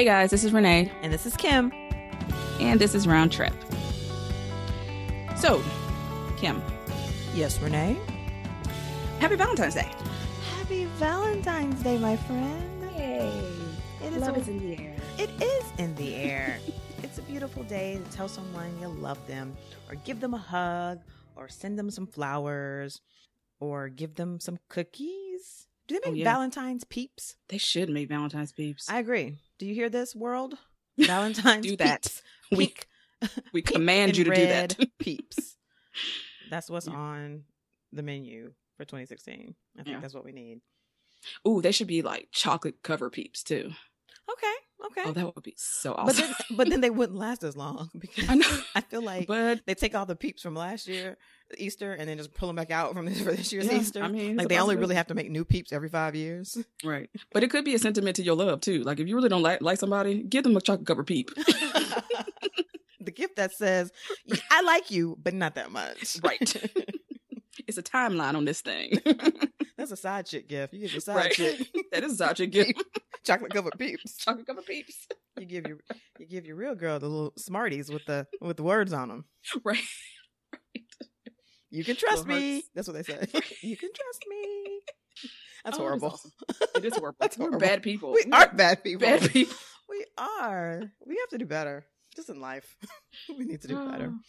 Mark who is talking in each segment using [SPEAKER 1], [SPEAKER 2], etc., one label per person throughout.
[SPEAKER 1] Hey guys, this is Renee.
[SPEAKER 2] And this is Kim.
[SPEAKER 1] And this is Round Trip. So, Kim.
[SPEAKER 2] Yes, Renee.
[SPEAKER 1] Happy Valentine's Day.
[SPEAKER 2] Happy Valentine's Day, my friend.
[SPEAKER 1] Yay.
[SPEAKER 2] It
[SPEAKER 1] is Love
[SPEAKER 2] a,
[SPEAKER 1] is in the air.
[SPEAKER 2] It is in the air. it's a beautiful day to tell someone you love them, or give them a hug, or send them some flowers, or give them some cookies. Do they
[SPEAKER 1] Oh,
[SPEAKER 2] make
[SPEAKER 1] yeah.
[SPEAKER 2] Valentine's peeps?
[SPEAKER 1] They should make Valentine's peeps.
[SPEAKER 2] I agree. Do you hear this, world? Valentine's
[SPEAKER 1] Do that.
[SPEAKER 2] peeps.
[SPEAKER 1] We- we command you to do that.
[SPEAKER 2] peeps. That's what's
[SPEAKER 1] Yeah.
[SPEAKER 2] on the menu for 2016. I think
[SPEAKER 1] Yeah.
[SPEAKER 2] that's what we need.
[SPEAKER 1] Ooh, they should be like chocolate cover peeps too.
[SPEAKER 2] Okay, okay.
[SPEAKER 1] Oh, that would be so
[SPEAKER 2] but
[SPEAKER 1] awesome.
[SPEAKER 2] then, but then they wouldn't last as long because
[SPEAKER 1] I.
[SPEAKER 2] I feel like
[SPEAKER 1] but
[SPEAKER 2] they take all the peeps from last year Easter and then just pull them back out from this, for this year's
[SPEAKER 1] yeah,
[SPEAKER 2] Easter.
[SPEAKER 1] I mean,
[SPEAKER 2] like they only really have to make new peeps every five years.
[SPEAKER 1] right. But it could be a sentiment to your love too. Like if you really don't like like somebody, give them a chocolate cover peep.
[SPEAKER 2] the gift that says, "I like you, but not that much."
[SPEAKER 1] Right. it's a timeline on this thing.
[SPEAKER 2] That's a side chick gift. You give your side
[SPEAKER 1] Right.
[SPEAKER 2] chick
[SPEAKER 1] that is a gift.
[SPEAKER 2] chocolate covered peeps.
[SPEAKER 1] chocolate cover peeps.
[SPEAKER 2] You give your you give your real girl the little smarties with the with the words on them.
[SPEAKER 1] Right.
[SPEAKER 2] You can trust
[SPEAKER 1] Little
[SPEAKER 2] me.
[SPEAKER 1] hearts.
[SPEAKER 2] That's what they say. you can trust me. That's
[SPEAKER 1] Oh,
[SPEAKER 2] horrible.
[SPEAKER 1] awesome. It is horrible.
[SPEAKER 2] That's
[SPEAKER 1] We're
[SPEAKER 2] horrible.
[SPEAKER 1] bad people.
[SPEAKER 2] We
[SPEAKER 1] We're
[SPEAKER 2] are bad people.
[SPEAKER 1] bad people.
[SPEAKER 2] We are. We have to do better. Just in life, we need to do better.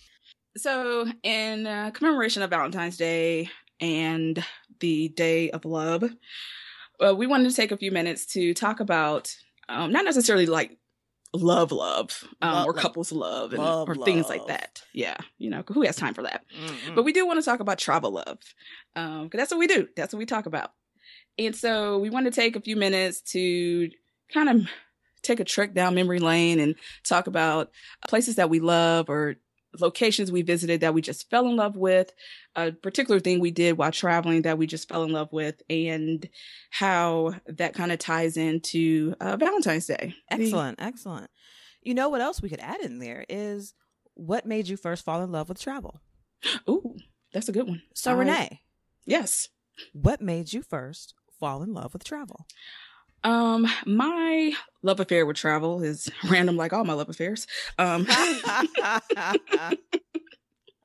[SPEAKER 1] So, in uh, commemoration of Valentine's Day and the Day of Love, uh, we wanted to take a few minutes to talk about um, not necessarily like love, love, um,
[SPEAKER 2] Love,
[SPEAKER 1] or
[SPEAKER 2] love.
[SPEAKER 1] couples love, and,
[SPEAKER 2] Love,
[SPEAKER 1] or things like that. Yeah, you know, who has time for that?
[SPEAKER 2] Mm-mm.
[SPEAKER 1] But we do want to talk about travel love because that's what we do. That's what we talk about. And so we want to take a few minutes to kind of take a trek down memory lane and talk about places that we love or locations we visited that we just fell in love with, a particular thing we did while traveling that we just fell in love with, and how that kind of ties into uh, Valentine's Day.
[SPEAKER 2] excellent, excellent. You know what else we could add in there is what made you first fall in love with travel.
[SPEAKER 1] Ooh, that's a good one.
[SPEAKER 2] So Renee,
[SPEAKER 1] Yes.
[SPEAKER 2] what made you first fall in love with travel?
[SPEAKER 1] Um, my love affair with travel is random, like all my love affairs. Um,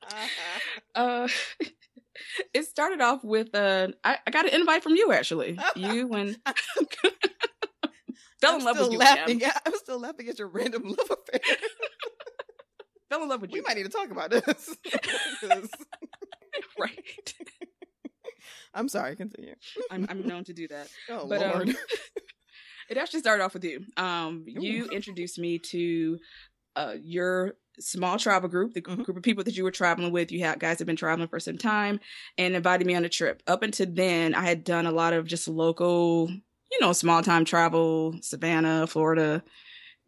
[SPEAKER 1] uh, it started off with uh, I, I got an invite from you actually. You and fell in
[SPEAKER 2] I'm
[SPEAKER 1] love with you.
[SPEAKER 2] laughing. At, I'm still laughing at your random love affair.
[SPEAKER 1] Fell in love with you.
[SPEAKER 2] we might need to talk about this.
[SPEAKER 1] right.
[SPEAKER 2] I'm sorry. Continue.
[SPEAKER 1] I'm, I'm known to do that.
[SPEAKER 2] Oh
[SPEAKER 1] But, um,
[SPEAKER 2] Lord.
[SPEAKER 1] It actually started off with you. Um, you
[SPEAKER 2] Ooh.
[SPEAKER 1] introduced me to uh, your small travel group, the
[SPEAKER 2] Mhm.
[SPEAKER 1] group of people that you were traveling with. You had guys had been traveling for some time and invited me on a trip. Up until then, I had done a lot of just local, you know, small time travel, Savannah, Florida.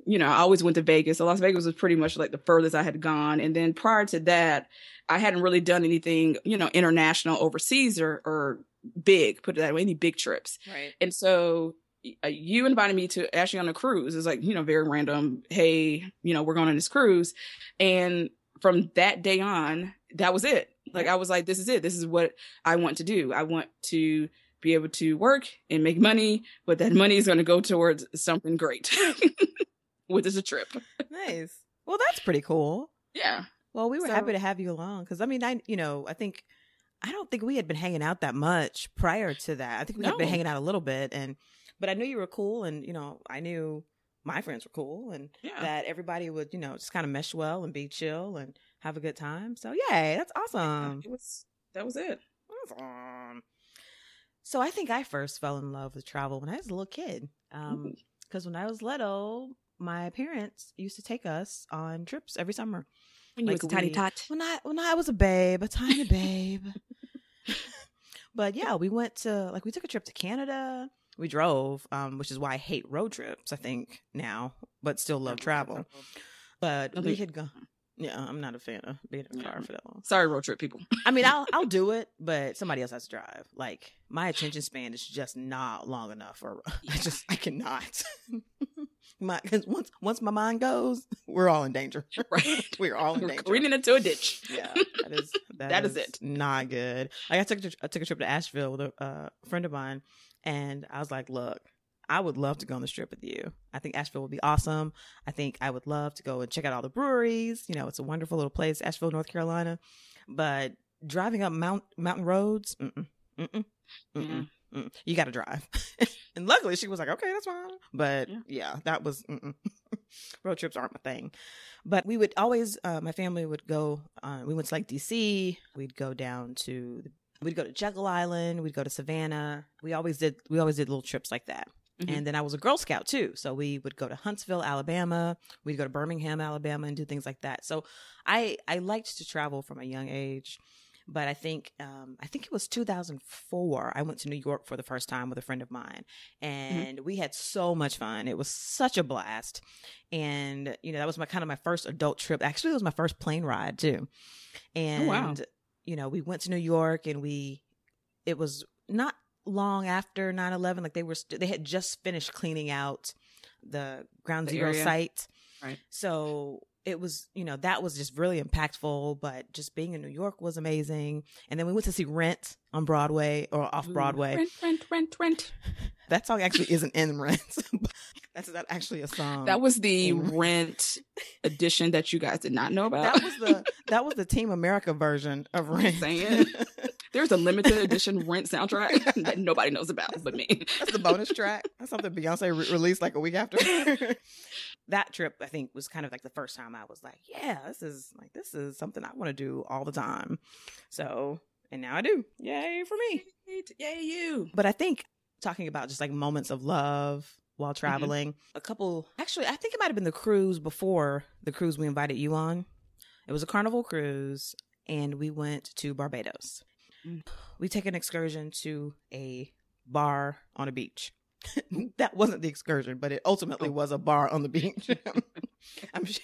[SPEAKER 1] You know, I always went to Vegas. So Las Vegas was pretty much like the furthest I had gone. And then prior to that, I hadn't really done anything, you know, international overseas or, or big, put it that way, any big trips.
[SPEAKER 2] right.
[SPEAKER 1] And so Uh, you invited me to actually on a cruise. It's like, you know, very random. Hey, you know, we're going on this cruise. And from that day on, that was it. Like, I was like, this is it. This is what I want to do. I want to be able to work and make money, but that money is going to go towards something great, which is a trip.
[SPEAKER 2] Nice. Well, that's pretty cool.
[SPEAKER 1] Yeah.
[SPEAKER 2] Well, we were
[SPEAKER 1] So-
[SPEAKER 2] happy to have you along because I mean, I you know, I think I don't think we had been hanging out that much prior to that. I think we had been hanging out a little bit, and but I knew you were cool, and you know, I knew my friends were cool, and
[SPEAKER 1] Yeah.
[SPEAKER 2] that everybody would you know just kind of mesh well and be chill and have a good time. So yay, that's awesome.
[SPEAKER 1] it was, that was it.
[SPEAKER 2] Awesome. So I think I first fell in love with travel when I was a little kid. Um, because when I was little, my parents used to take us on trips every summer.
[SPEAKER 1] When you
[SPEAKER 2] Like
[SPEAKER 1] was a tiny tot.
[SPEAKER 2] When I when I was a babe, a tiny babe. but yeah, we went to like we took a trip to Canada. We drove, um, which is why I hate road trips. I think now, but still love travel. But we had gone. Yeah, I'm not a fan of being in a car for that long.
[SPEAKER 1] Sorry, road trip people.
[SPEAKER 2] I mean, I'll I'll do it, but somebody else has to drive. Like my attention span is just not long enough for. I just I cannot. my because once once my mind goes, we're all in danger.
[SPEAKER 1] Right.
[SPEAKER 2] we're all in
[SPEAKER 1] We're
[SPEAKER 2] danger.
[SPEAKER 1] careening into a ditch.
[SPEAKER 2] Yeah, that is
[SPEAKER 1] That is it.
[SPEAKER 2] Not good. Like I took a, I took a trip to Asheville with a uh, friend of mine, and I was like, "Look, I would love to go on the trip with you. I think Asheville would be awesome. I think I would love to go and check out all the breweries. You know, it's a wonderful little place, Asheville, North Carolina. But driving up mount mountain roads, mm-mm, mm-mm, mm-mm, mm you got to drive. and luckily, she was like, "Okay, that's fine." But yeah, yeah that was road trips aren't my thing. But we would always, uh, my family would go. Uh, we went to like DC. We'd go down to we'd go to Jekyll Island. We'd go to Savannah. We always did. We always did little trips like that. Mm-hmm. And then I was a Girl Scout too. So we would go to Huntsville, Alabama. We'd go to Birmingham, Alabama and do things like that. So I I liked to travel from a young age. But I think um, I think it was 2004. I went to New York for the first time with a friend of mine, mm-hmm. and mm-hmm. we had so much fun. It was such a blast, and you know that was my kind of my first adult trip. Actually, it was my first plane ride too. And oh, wow. You know, we went to New York, and we it was not long after 9-11 like they were st- they had just finished cleaning out the ground the zero area. site
[SPEAKER 1] right
[SPEAKER 2] so it was you know that was just really impactful but just being in new york was amazing. And then we went to see rent on broadway or off broadway.
[SPEAKER 1] Rent rent rent rent.
[SPEAKER 2] That song actually isn't in rent that's not actually a song.
[SPEAKER 1] That was the rent. Edition that you guys did not know about.
[SPEAKER 2] That was the that was the team america version of rent.
[SPEAKER 1] saying. There's a limited edition Rent soundtrack that nobody knows about but me.
[SPEAKER 2] That's the bonus track. That's something Beyonce re- released like a week after. That trip, I think, was kind of like the first time I was like, yeah, this is like this is something I want to do all the time. So, and now I do. Yay for me.
[SPEAKER 1] Yay you.
[SPEAKER 2] But I think talking about just like moments of love while mm-hmm. traveling, mm-hmm. a couple actually, I think it might have been the cruise before the cruise we invited you on. It was a carnival cruise and we went to Barbados. We take an excursion to a bar on a beach. that wasn't the excursion, but it ultimately oh. was a bar on the beach. I'm sure,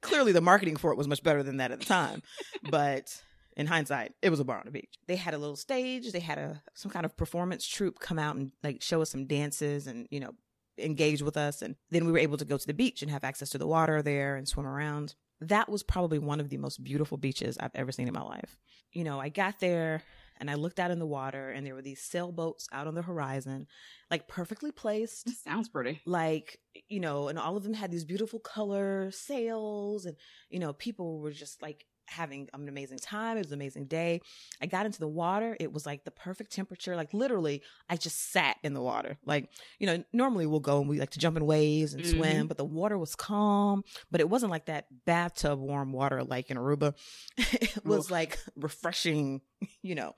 [SPEAKER 2] clearly the marketing for it was much better than that at the time, but in hindsight, it was a bar on the beach. They had a little stage. They had a some kind of performance troupe come out and like show us some dances and you know engage with us, and then we were able to go to the beach and have access to the water there and swim around that was probably one of the most beautiful beaches I've ever seen in my life. You know, I got there and I looked out in the water and there were these sailboats out on the horizon, like perfectly placed.
[SPEAKER 1] Sounds pretty.
[SPEAKER 2] Like, you know, and all of them had these beautiful color sails and, you know, people were just like having an amazing time. It was an amazing day. I got into the water. It was like the perfect temperature. Like literally, I just sat in the water. Like, you know, normally we'll go and we like to jump in waves and mm-hmm. swim, but the water was calm, but it wasn't like that bathtub warm water like in Aruba. it was Oof. like refreshing, you know.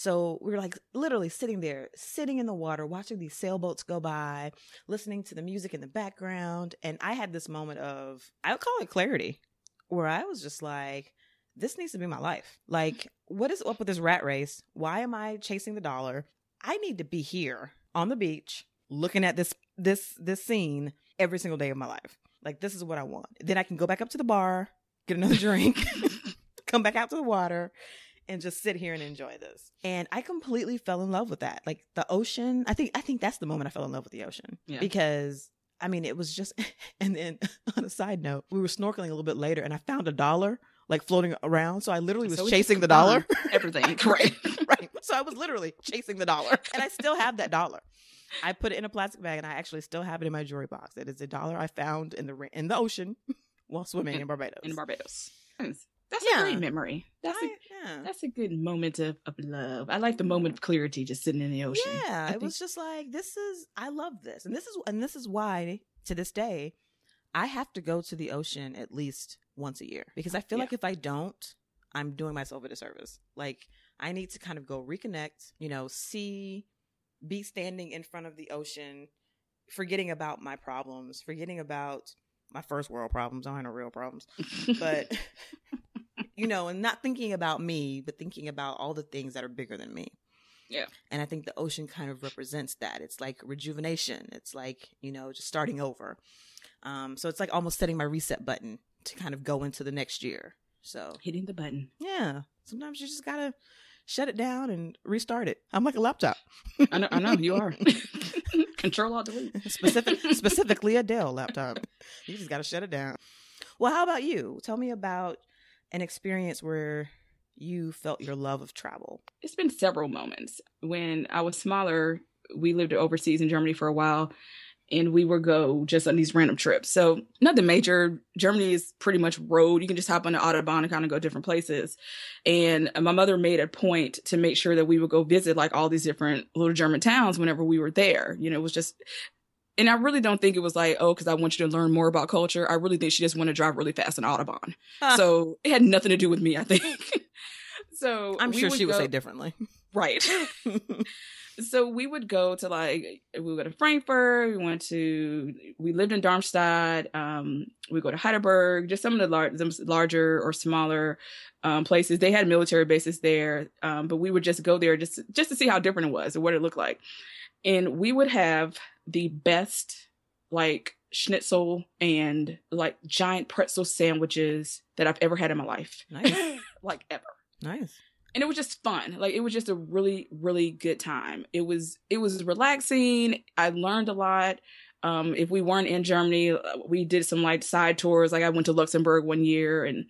[SPEAKER 2] So we were like literally sitting there, sitting in the water, watching these sailboats go by, listening to the music in the background. And I had this moment of, I would call it clarity, where I was just like, this needs to be my life. Like, what is up with this rat race? Why am I chasing the dollar? I need to be here on the beach looking at this this this scene every single day of my life. Like this is what I want. Then I can go back up to the bar, get another drink, come back out to the water and just sit here and enjoy this. And I completely fell in love with that. Like the ocean, I think I think that's the moment I fell in love with the ocean. Yeah. Because I mean, it was just and then on a side note, we were snorkeling a little bit later and I found a dollar like floating around. So I literally was so chasing the dollar.
[SPEAKER 1] Everything. right.
[SPEAKER 2] right. So I was literally chasing the dollar. And I still have that dollar. I put it in a plastic bag and I actually still have it in my jewelry box. It is a dollar I found in the in the ocean while swimming in, in Barbados.
[SPEAKER 1] In Barbados. That's yeah. a great memory. That's I, a yeah. that's a good moment of, of love. I like the moment of clarity just sitting in the ocean.
[SPEAKER 2] Yeah. I it think... was just like this is I love this. And this is and this is why to this day I have to go to the ocean at least once a year because I feel yeah. like if I don't, I'm doing myself a disservice. Like I need to kind of go reconnect, you know, see, be standing in front of the ocean, forgetting about my problems, forgetting about my first world problems. I don't know real problems, but you know, and not thinking about me, but thinking about all the things that are bigger than me.
[SPEAKER 1] Yeah.
[SPEAKER 2] And I think the ocean kind of represents that. It's like rejuvenation. It's like, you know, just starting over. Um, so it's like almost setting my reset button to kind of go into the next year. So
[SPEAKER 1] hitting the button.
[SPEAKER 2] Yeah. Sometimes you just gotta shut it down and restart it. I'm like a laptop.
[SPEAKER 1] I know. I know you are. Control Alt Delete.
[SPEAKER 2] Specific, specifically a Dell laptop. You just gotta shut it down. Well, how about you? Tell me about an experience where you felt your love of travel.
[SPEAKER 1] It's been several moments. When I was smaller, we lived overseas in Germany for a while and we would go just on these random trips. So nothing major. Germany is pretty much road. You can just hop on the autobahn and kind of go different places. And uh, my mother made a point to make sure that we would go visit like all these different little German towns whenever we were there. You know, it was just, and I really don't think it was like, oh, because I want you to learn more about culture. I really think she just wanted to drive really fast on autobahn. Huh. So it had nothing to do with me, I think. so
[SPEAKER 2] I'm sure would she would say differently.
[SPEAKER 1] Right. so we would go to like we would go to Frankfurt. We went to we lived in Darmstadt. Um, we go to Heidelberg, just some of the lar- larger or smaller um, places. They had military bases there, um, but we would just go there just just to see how different it was and what it looked like. And we would have the best like schnitzel and like giant pretzel sandwiches that I've ever had in my life.
[SPEAKER 2] Nice.
[SPEAKER 1] like ever.
[SPEAKER 2] Nice
[SPEAKER 1] and it was just fun. Like it was just a really really good time. It was it was relaxing. I learned a lot. Um if we weren't in germany uh, we did some like side tours. Like i went to luxembourg one year and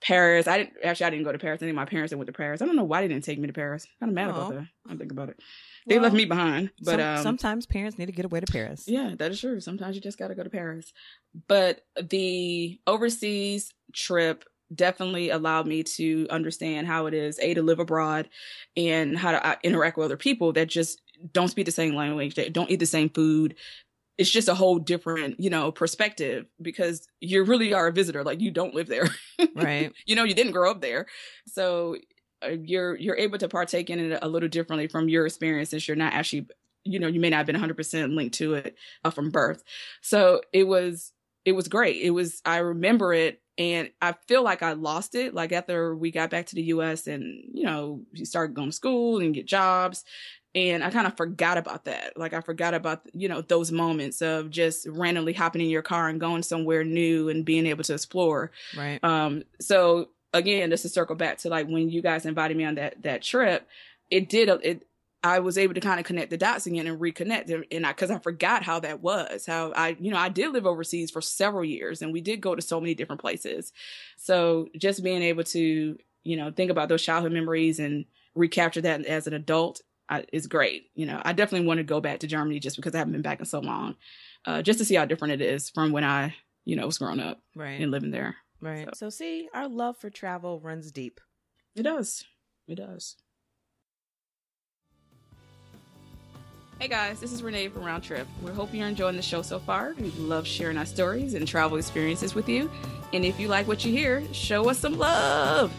[SPEAKER 1] paris. I didn't actually i didn't go to paris. I think my parents didn't went to paris. I don't know why they didn't take me to paris. I'm kind of mad Aww. about that. I think about it. They well, left me behind but some, um,
[SPEAKER 2] sometimes parents need to get away to paris.
[SPEAKER 1] Yeah that is true. Sometimes you just got to go to paris. But the overseas trip definitely allowed me to understand how it is a to live abroad and how to uh, interact with other people that just don't speak the same language that don't eat the same food. It's just a whole different you know perspective because you really are a visitor like you don't live there.
[SPEAKER 2] Right.
[SPEAKER 1] You know you didn't grow up there. So uh, you're you're able to partake in it a little differently from your experience since you're not actually you know you may not have been 100% linked to it uh, from birth. So it was it was great it was i remember it and I feel like I lost it. Like after we got back to the US and, you know, you started going to school and get jobs. And I kind of forgot about that. Like I forgot about, you know, those moments of just randomly hopping in your car and going somewhere new and being able to explore.
[SPEAKER 2] Right.
[SPEAKER 1] Um, so again, just to circle back to like when you guys invited me on that, that trip, it did, it, I was able to kind of connect the dots again and reconnect. And I, cause I forgot how that was, how I, you know, I did live overseas for several years and we did go to so many different places. So just being able to, you know, think about those childhood memories and recapture that as an adult I, is great. You know, I definitely want to go back to Germany just because I haven't been back in so long, uh, just to see how different it is from when I, you know, was growing up
[SPEAKER 2] right.
[SPEAKER 1] and living there.
[SPEAKER 2] Right. So. so see, our love for travel runs deep.
[SPEAKER 1] It does. It does. Hey guys, this is Renee from Round Trip. We hope you're enjoying the show so far. We love sharing our stories and travel experiences with you. And if you like what you hear, show us some love.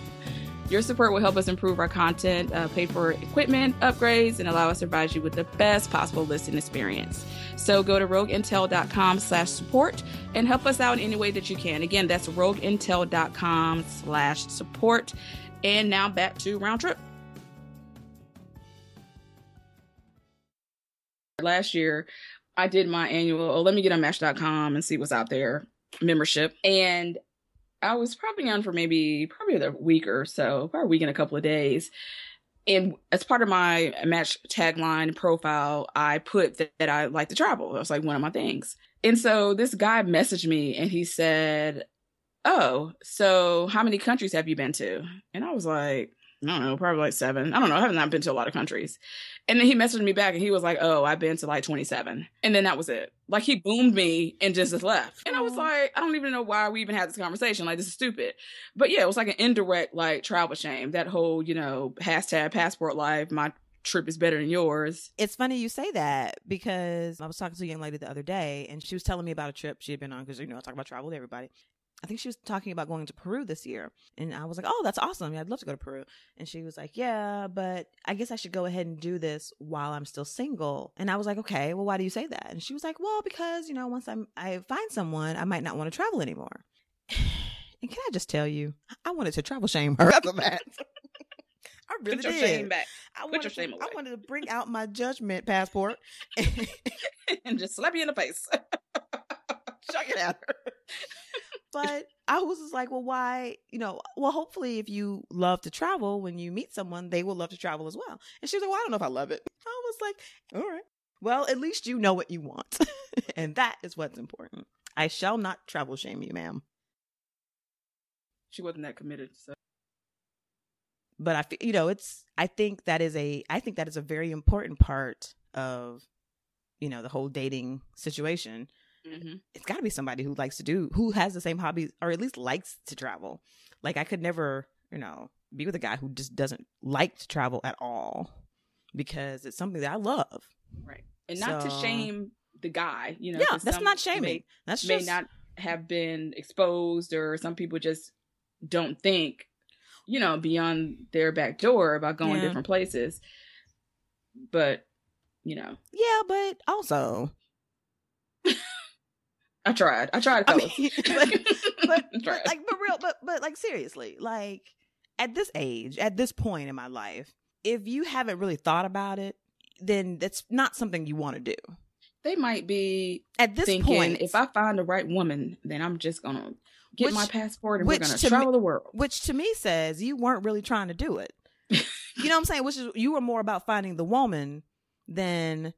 [SPEAKER 1] Your support will help us improve our content, uh, pay for equipment upgrades, and allow us to provide you with the best possible listening experience. So go to rogueintel.com slash support and help us out in any way that you can. Again, that's rogueintel.com slash support. And now back to Round Trip. Last year, I did my annual, oh, let me get on Match.com and see what's out there membership. And I was probably on for maybe, probably a week or so, probably a week and a couple of days. And as part of my match tagline profile, I put that, that I like to travel. It was like one of my things. And so this guy messaged me and he said, Oh, so how many countries have you been to? And I was like, I don't know, probably like seven. I don't know. I have not been to a lot of countries. And then he messaged me back and he was like, Oh, I've been to like 27. And then that was it. Like he boomed me and just, just left. And I was like, I don't even know why we even had this conversation. Like, this is stupid. But yeah, it was like an indirect like travel shame. That whole, you know, hashtag passport life, my trip is better than yours.
[SPEAKER 2] It's funny you say that because I was talking to a young lady the other day and she was telling me about a trip she had been on because, you know, I talk about travel with everybody. I think she was talking about going to Peru this year. And I was like, oh, that's awesome. Yeah, I'd love to go to Peru. And she was like, yeah, but I guess I should go ahead and do this while I'm still single. And I was like, okay, well, why do you say that? And she was like, well, because, you know, once I'm, I find someone, I might not want to travel anymore. And can I just tell you, I wanted to travel shame her after that. I really
[SPEAKER 1] Put your
[SPEAKER 2] did.
[SPEAKER 1] shame back.
[SPEAKER 2] I
[SPEAKER 1] Put
[SPEAKER 2] wanted,
[SPEAKER 1] your shame
[SPEAKER 2] to,
[SPEAKER 1] away.
[SPEAKER 2] I wanted to bring out my judgment passport
[SPEAKER 1] and just slap you in the face.
[SPEAKER 2] chuck it at her. But I was just like, well, why? You know, well, hopefully, if you love to travel, when you meet someone, they will love to travel as well. And she was like, well, I don't know if I love it. I was like, all right. Well, at least you know what you want. and that is what's important. I shall not travel shame you, ma'am.
[SPEAKER 1] She wasn't that committed, so.
[SPEAKER 2] But I, feel you know, it's. I think that is a. I think that is a very important part of, you know, the whole dating situation,
[SPEAKER 1] Mhm.
[SPEAKER 2] it's got to be somebody who likes to do, who has the same hobbies, or at least likes to travel. Like I could never, you know, be with a guy who just doesn't like to travel at all because it's something that I love.
[SPEAKER 1] Right. And not to shame the guy, you know.
[SPEAKER 2] Yeah, that's not shaming.
[SPEAKER 1] May,
[SPEAKER 2] that's
[SPEAKER 1] may
[SPEAKER 2] just
[SPEAKER 1] not have been exposed, or some people just don't think, you know, beyond their back door about going
[SPEAKER 2] Yeah.
[SPEAKER 1] different places. But, you know,
[SPEAKER 2] yeah, but also,
[SPEAKER 1] I tried. I tried.
[SPEAKER 2] I mean, but, but,
[SPEAKER 1] I tried.
[SPEAKER 2] but like, but real, but but like seriously, like at this age, at this point in my life, if you haven't really thought about it, then that's not something you want to do.
[SPEAKER 1] they might be
[SPEAKER 2] At this
[SPEAKER 1] thinking,
[SPEAKER 2] point,
[SPEAKER 1] if I find the right woman, then I'm just gonna get
[SPEAKER 2] Which-
[SPEAKER 1] my passport and we're gonna
[SPEAKER 2] to
[SPEAKER 1] travel
[SPEAKER 2] me-
[SPEAKER 1] the world.
[SPEAKER 2] which to me says you weren't really trying to do it. you know what I'm saying? Which is you were more about finding the woman than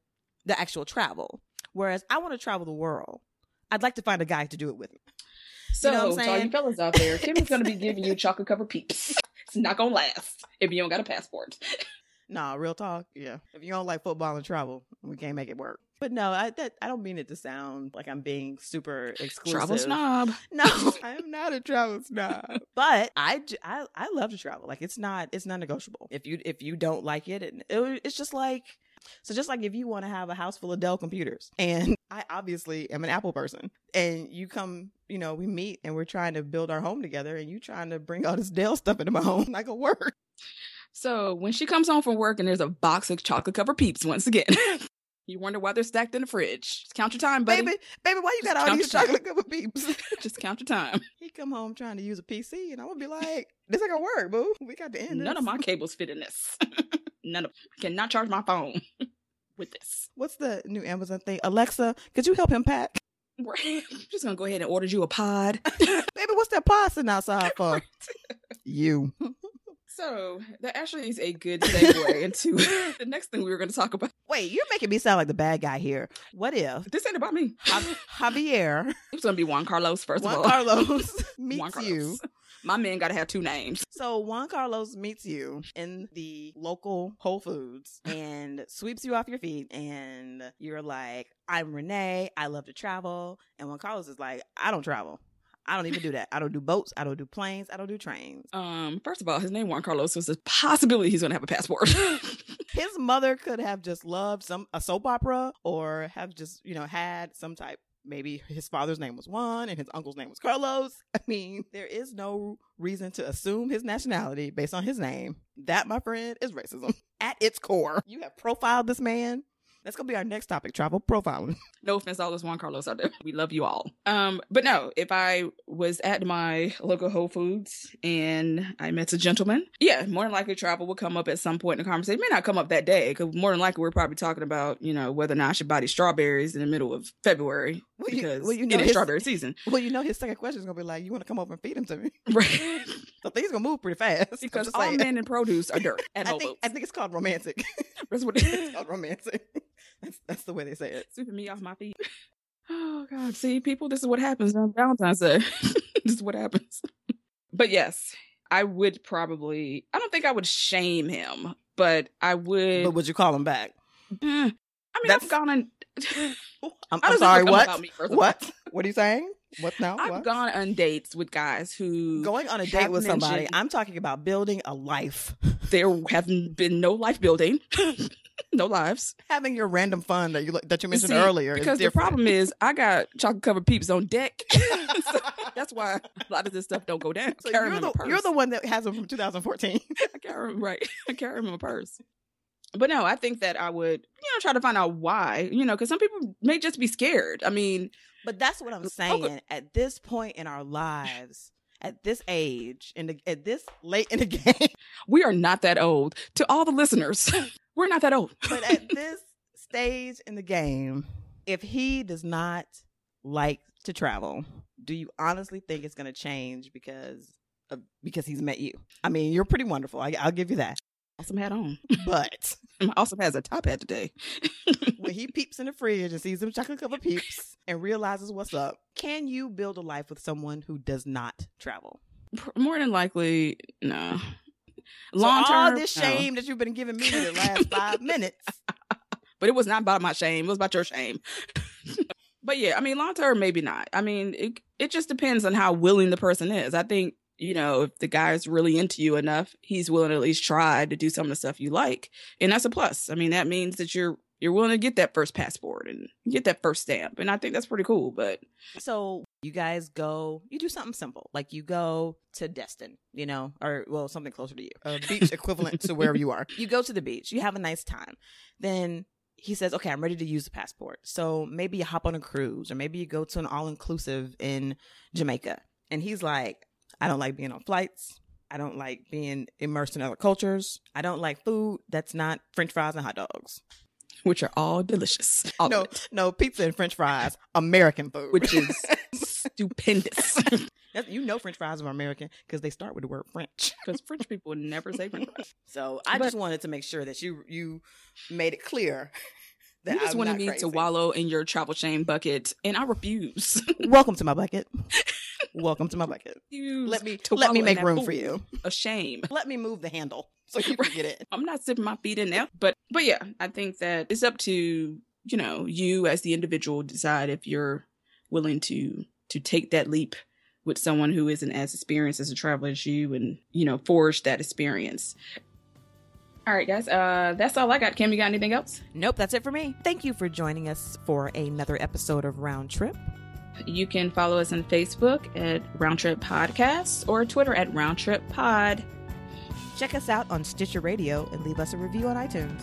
[SPEAKER 2] the actual travel. Whereas I want to travel the world. I'd like to find a guy to do it with me.
[SPEAKER 1] So,
[SPEAKER 2] know what I'm
[SPEAKER 1] to all you fellas out there, Kim is gonna be giving you chocolate covered peeps. It's not gonna last if you don't got a passport.
[SPEAKER 2] Nah, real talk. Yeah. If you don't like football and travel, we can't make it work. But no, I that, I don't mean it to sound like I'm being super exclusive.
[SPEAKER 1] Travel snob.
[SPEAKER 2] No, I am not a travel snob. but I, I I love to travel. Like it's not it's not negotiable. If you if you don't like it, it, it it's just like so just like if you want to have a house full of Dell computers and I obviously am an Apple person and you come, you know, we meet and we're trying to build our home together and you trying to bring all this Dell stuff into my home, not gonna work.
[SPEAKER 1] So when she comes home from work and there's a box of chocolate covered peeps once again. you wonder why they're stacked in the fridge. Just count your time, buddy.
[SPEAKER 2] Baby, baby, why you
[SPEAKER 1] Just
[SPEAKER 2] got all these chocolate covered peeps?
[SPEAKER 1] Just count your time.
[SPEAKER 2] he come home trying to use a PC and I'm gonna be like, this ain't gonna work, boo. We got to end this.
[SPEAKER 1] None
[SPEAKER 2] this.
[SPEAKER 1] of my cables fit in this. None of cannot charge my phone with this.
[SPEAKER 2] What's the new Amazon thing? Alexa, could you help him pack?
[SPEAKER 1] Right. I'm just gonna go ahead and order you a pod.
[SPEAKER 2] Baby, what's that pod sitting outside for? you.
[SPEAKER 1] So that actually is a good segue into the next thing we were going to talk about.
[SPEAKER 2] Wait, you're making me sound like the bad guy here. What if
[SPEAKER 1] This ain't about me.
[SPEAKER 2] Javier
[SPEAKER 1] It's going to be Juan Carlos first
[SPEAKER 2] Juan
[SPEAKER 1] of all.
[SPEAKER 2] Carlos meets
[SPEAKER 1] Juan Carlos.
[SPEAKER 2] you?
[SPEAKER 1] My man got to have two names.
[SPEAKER 2] So Juan Carlos meets you in the local Whole Foods and sweeps you off your feet, and you're like, "I'm Renee. I love to travel." And Juan Carlos is like, "I don't travel. I don't even do that. I don't do boats. I don't do planes. I don't do trains."
[SPEAKER 1] Um, first of all, his name Juan Carlos was a possibility he's going to have a passport.
[SPEAKER 2] His mother could have just loved some a soap opera, or have just you know had some type. Maybe his father's name was Juan and his uncle's name was Carlos. I mean, there is no reason to assume his nationality based on his name. That, my friend, is racism at its core. You have profiled this man. That's gonna be our next topic: travel profiling.
[SPEAKER 1] no offense, all those Juan Carlos out there. We love you all. Um, but no, if I was at my local Whole Foods and I met a gentleman, yeah, more than likely travel would come up at some point in the conversation. It may not come up that day because more than likely we're probably talking about you know whether or not I should buy these strawberries in the middle of February
[SPEAKER 2] Well, you-
[SPEAKER 1] because
[SPEAKER 2] well, you
[SPEAKER 1] it
[SPEAKER 2] know
[SPEAKER 1] is
[SPEAKER 2] his-
[SPEAKER 1] strawberry season,
[SPEAKER 2] Well, you know, his second question is gonna be like, "You want to come over and feed him to me?"
[SPEAKER 1] right?
[SPEAKER 2] So things gonna move pretty fast.
[SPEAKER 1] Because all
[SPEAKER 2] saying.
[SPEAKER 1] men and produce are dirt at
[SPEAKER 2] I think. I think it's called romantic.
[SPEAKER 1] That's what it
[SPEAKER 2] it's called romantic. That's that's the way they say it.
[SPEAKER 1] Sweeping me off my feet. Oh God! See, people, this is what happens on Valentine's Day. this is what happens. But yes, I would probably. I don't think I would shame him, but I would.
[SPEAKER 2] But would you call him back?
[SPEAKER 1] Eh, I mean,
[SPEAKER 2] That's-
[SPEAKER 1] I've gone on.
[SPEAKER 2] I'm, I'm sorry. What?
[SPEAKER 1] me, first of all?
[SPEAKER 2] What? What are you saying? What now?
[SPEAKER 1] I've
[SPEAKER 2] what?
[SPEAKER 1] gone on dates with guys who
[SPEAKER 2] Going on a date with somebody. I'm talking about building a life,
[SPEAKER 1] there haven't been no life building, no lives.
[SPEAKER 2] having your random fun that you that you mentioned
[SPEAKER 1] See,
[SPEAKER 2] earlier.
[SPEAKER 1] Because the problem is, I got chocolate covered peeps on deck. So that's why a lot of this stuff don't go down.
[SPEAKER 2] So
[SPEAKER 1] Carry
[SPEAKER 2] you're
[SPEAKER 1] them
[SPEAKER 2] the you're the one that has them from 2014.
[SPEAKER 1] I can't remember, right. I can't remember my purse. But no, I think that I would, you know, try to find out why, you know, because some people may just be scared. I mean,
[SPEAKER 2] But that's what I'm saying. At this point in our lives, at this age, in the at this late in the game,
[SPEAKER 1] we are not that old. To all the listeners, we're not that old.
[SPEAKER 2] but at this stage in the game, if he does not like to travel, do you honestly think it's going to change because of, because he's met you? I mean, you're pretty wonderful. I, I'll give you that.
[SPEAKER 1] awesome hat on.
[SPEAKER 2] But
[SPEAKER 1] Awesome has a top hat today.
[SPEAKER 2] when he peeps in the fridge and sees them chocolate covered peeps and realizes what's up, can you build a life with someone who does not travel?
[SPEAKER 1] More than likely, no.
[SPEAKER 2] So
[SPEAKER 1] Long
[SPEAKER 2] all
[SPEAKER 1] term,
[SPEAKER 2] this
[SPEAKER 1] no.
[SPEAKER 2] shame that you've been giving me the last five minutes.
[SPEAKER 1] But but it was not about my shame. It was about your shame. but yeah, I mean, long term, maybe not. I mean, it it just depends on how willing the person is. I think you know if the guy's really into you enough, he's willing to at least try to do some of the stuff you like, and that's a plus. I mean, that means that you're you're willing to get that first passport and get that first stamp, and I think that's pretty cool. But
[SPEAKER 2] so you guys go, you do something simple, like you go to Destin, you know, or well, something closer to you, a beach equivalent to wherever you are. You go to the beach, you have a nice time, then he says, okay, I'm ready to use the passport. So maybe you hop on a cruise or maybe you go to an all inclusive in Jamaica. And he's like, I don't like being on flights. I don't like being immersed in other cultures. I don't like food that's not french fries and hot dogs.
[SPEAKER 1] Which are all delicious. All
[SPEAKER 2] no, no, pizza and french fries, American food.
[SPEAKER 1] Which is stupendous.
[SPEAKER 2] you know French fries are American because they start with the word French.
[SPEAKER 1] Because French people would never say French fries.
[SPEAKER 2] So I but, just wanted to make sure that you you made it clear
[SPEAKER 1] that you just I'm wanted me crazy. to wallow in your travel shame bucket, and I refuse.
[SPEAKER 2] Welcome to my bucket. Welcome to my bucket. let me let me make room for you.
[SPEAKER 1] A shame.
[SPEAKER 2] Let me move the handle so you can get it.
[SPEAKER 1] I'm not sipping my feet in there, but but yeah, I think that it's up to you know you as the individual decide if you're willing to to take that leap with someone who isn't as experienced as a traveler as you and you know forge that experience all right, guys. Uh, that's all I got. Kim, you got anything else?
[SPEAKER 2] Nope, that's it for me. Thank you for joining us for another episode of Round Trip.
[SPEAKER 1] You can follow us on Facebook at Roundtrip Podcast or Twitter at Round Trip Pod.
[SPEAKER 2] Check us out on Stitcher Radio and leave us a review on iTunes.